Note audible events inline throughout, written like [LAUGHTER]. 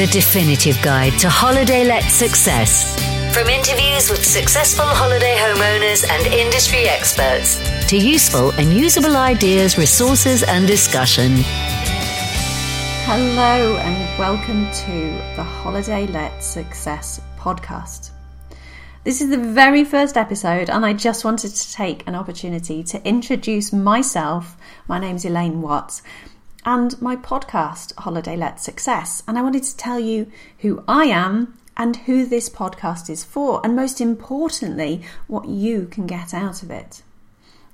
the definitive guide to holiday let success. From interviews with successful holiday homeowners and industry experts to useful and usable ideas, resources, and discussion. Hello, and welcome to the Holiday Let Success podcast. This is the very first episode, and I just wanted to take an opportunity to introduce myself. My name's Elaine Watts and my podcast, Holiday Let Success. And I wanted to tell you who I am and who this podcast is for, and most importantly, what you can get out of it.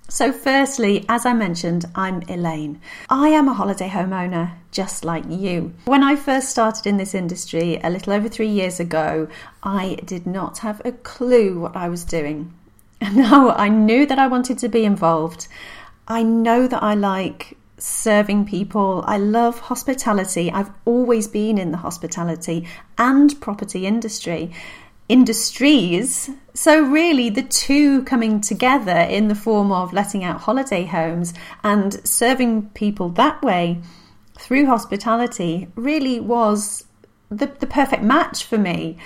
So, firstly, as I mentioned, I'm Elaine. I am a holiday homeowner just like you. When I first started in this industry a little over three years ago, I did not have a clue what I was doing. [LAUGHS] No, I knew that I wanted to be involved. I know that I like serving people. I love hospitality. I've always been in the hospitality and property industry industries. So, really, the two coming together in the form of letting out holiday homes and serving people that way through hospitality really was the, the perfect match for me.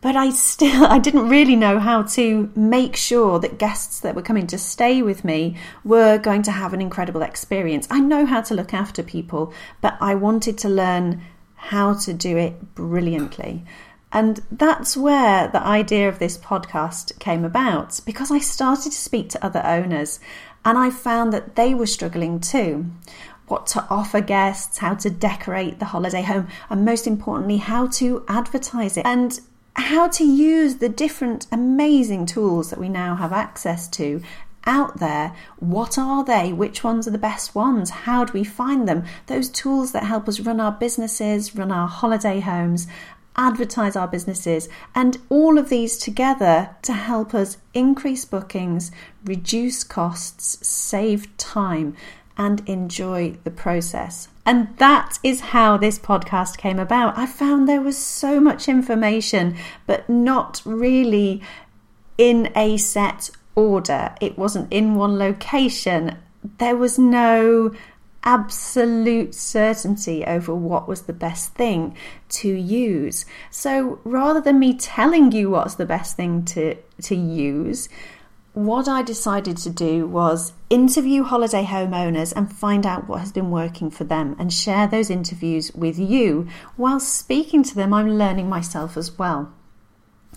But I still [LAUGHS] I didn't really know how to make sure that guests that were coming to stay with me were going to have an incredible experience. I know how to look after people, but I wanted to learn how to do it brilliantly. And that's where the idea of this podcast came about because I started to speak to other owners and I found that they were struggling too. What to offer guests, how to decorate the holiday home, and most importantly, how to advertise it and how to use the different amazing tools that we now have access to out there. What are they? Which ones are the best ones? How do we find them? Those tools that help us run our businesses, run our holiday homes, advertise our businesses, and all of these together to help us increase bookings, reduce costs, save time, and enjoy the process. And that is how this podcast came about. I found there was so much information, but not really in a set order. It wasn't in one location. There was no absolute certainty over what was the best thing to use. So rather than me telling you what's the best thing to, to use, what I decided to do was interview holiday homeowners and find out what has been working for them and share those interviews with you. While speaking to them, I'm learning myself as well.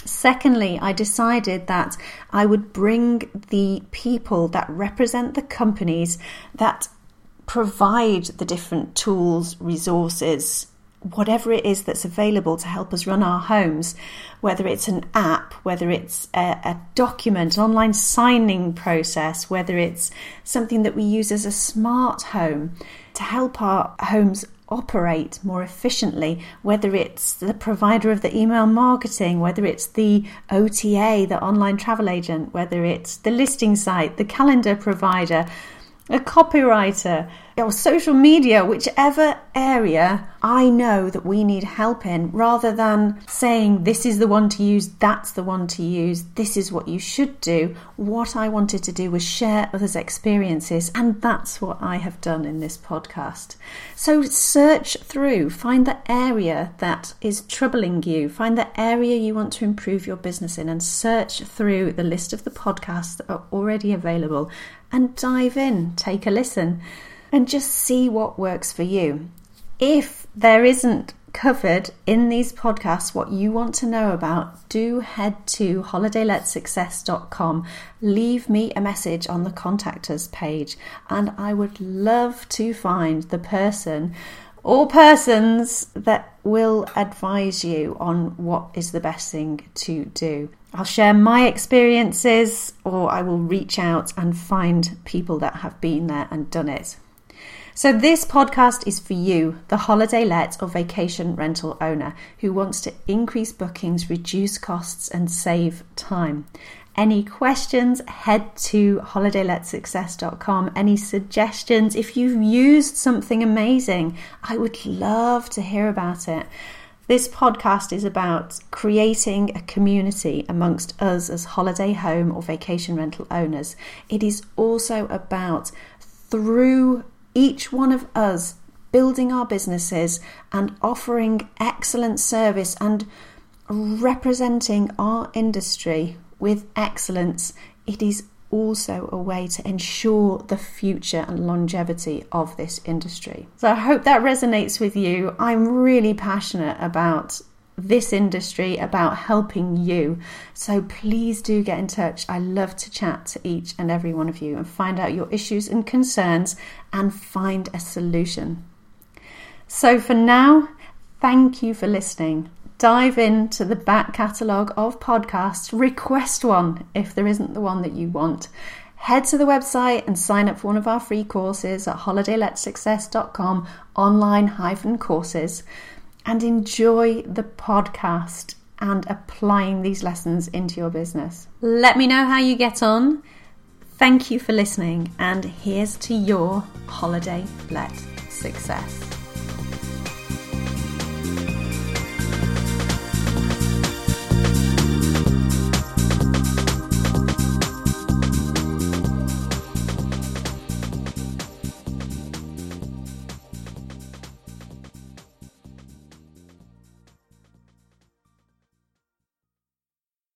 Secondly, I decided that I would bring the people that represent the companies that provide the different tools, resources, whatever it is that's available to help us run our homes, whether it's an app, whether it's a, a, document, an online signing process, whether it's something that we use as a smart home to help our homes operate more efficiently, whether it's the provider of the email marketing, whether it's the OTA, the online travel agent, whether it's the listing site, the calendar provider a copywriter, or social media, whichever area I know that we need help in, rather than saying this is the one to use, that's the one to use, this is what you should do. What I wanted to do was share others' experiences, and that's what I have done in this podcast. So search through, find the area that is troubling you, find the area you want to improve your business in, and search through the list of the podcasts that are already available and dive in, take a listen, and just see what works for you. If there isn't covered in these podcasts what you want to know about, do head to holidayletsuccess.com. Leave me a message on the contact us page, and I would love to find the person or persons that will advise you on what is the best thing to do. I'll share my experiences or I will reach out and find people that have been there and done it. So, this podcast is for you, the holiday let or vacation rental owner who wants to increase bookings, reduce costs, and save time. Any questions, head to holidayletsuccess.com. Any suggestions, if you've used something amazing, I would love to hear about it. This podcast is about creating a community amongst us as holiday home or vacation rental owners. It is also about through each one of us building our businesses and offering excellent service and representing our industry with excellence, it is also a way to ensure the future and longevity of this industry. So I hope that resonates with you. I'm really passionate about this industry, about helping you. So please do get in touch. I love to chat to each and every one of you and find out your issues and concerns and find a solution. So for now, thank you for listening dive into the back catalogue of podcasts, request one if there isn't the one that you want. Head to the website and sign up for one of our free courses at holidayletsuccess.com online hyphen courses and enjoy the podcast and applying these lessons into your business. Let me know how you get on. Thank you for listening, and here's to your holiday let success.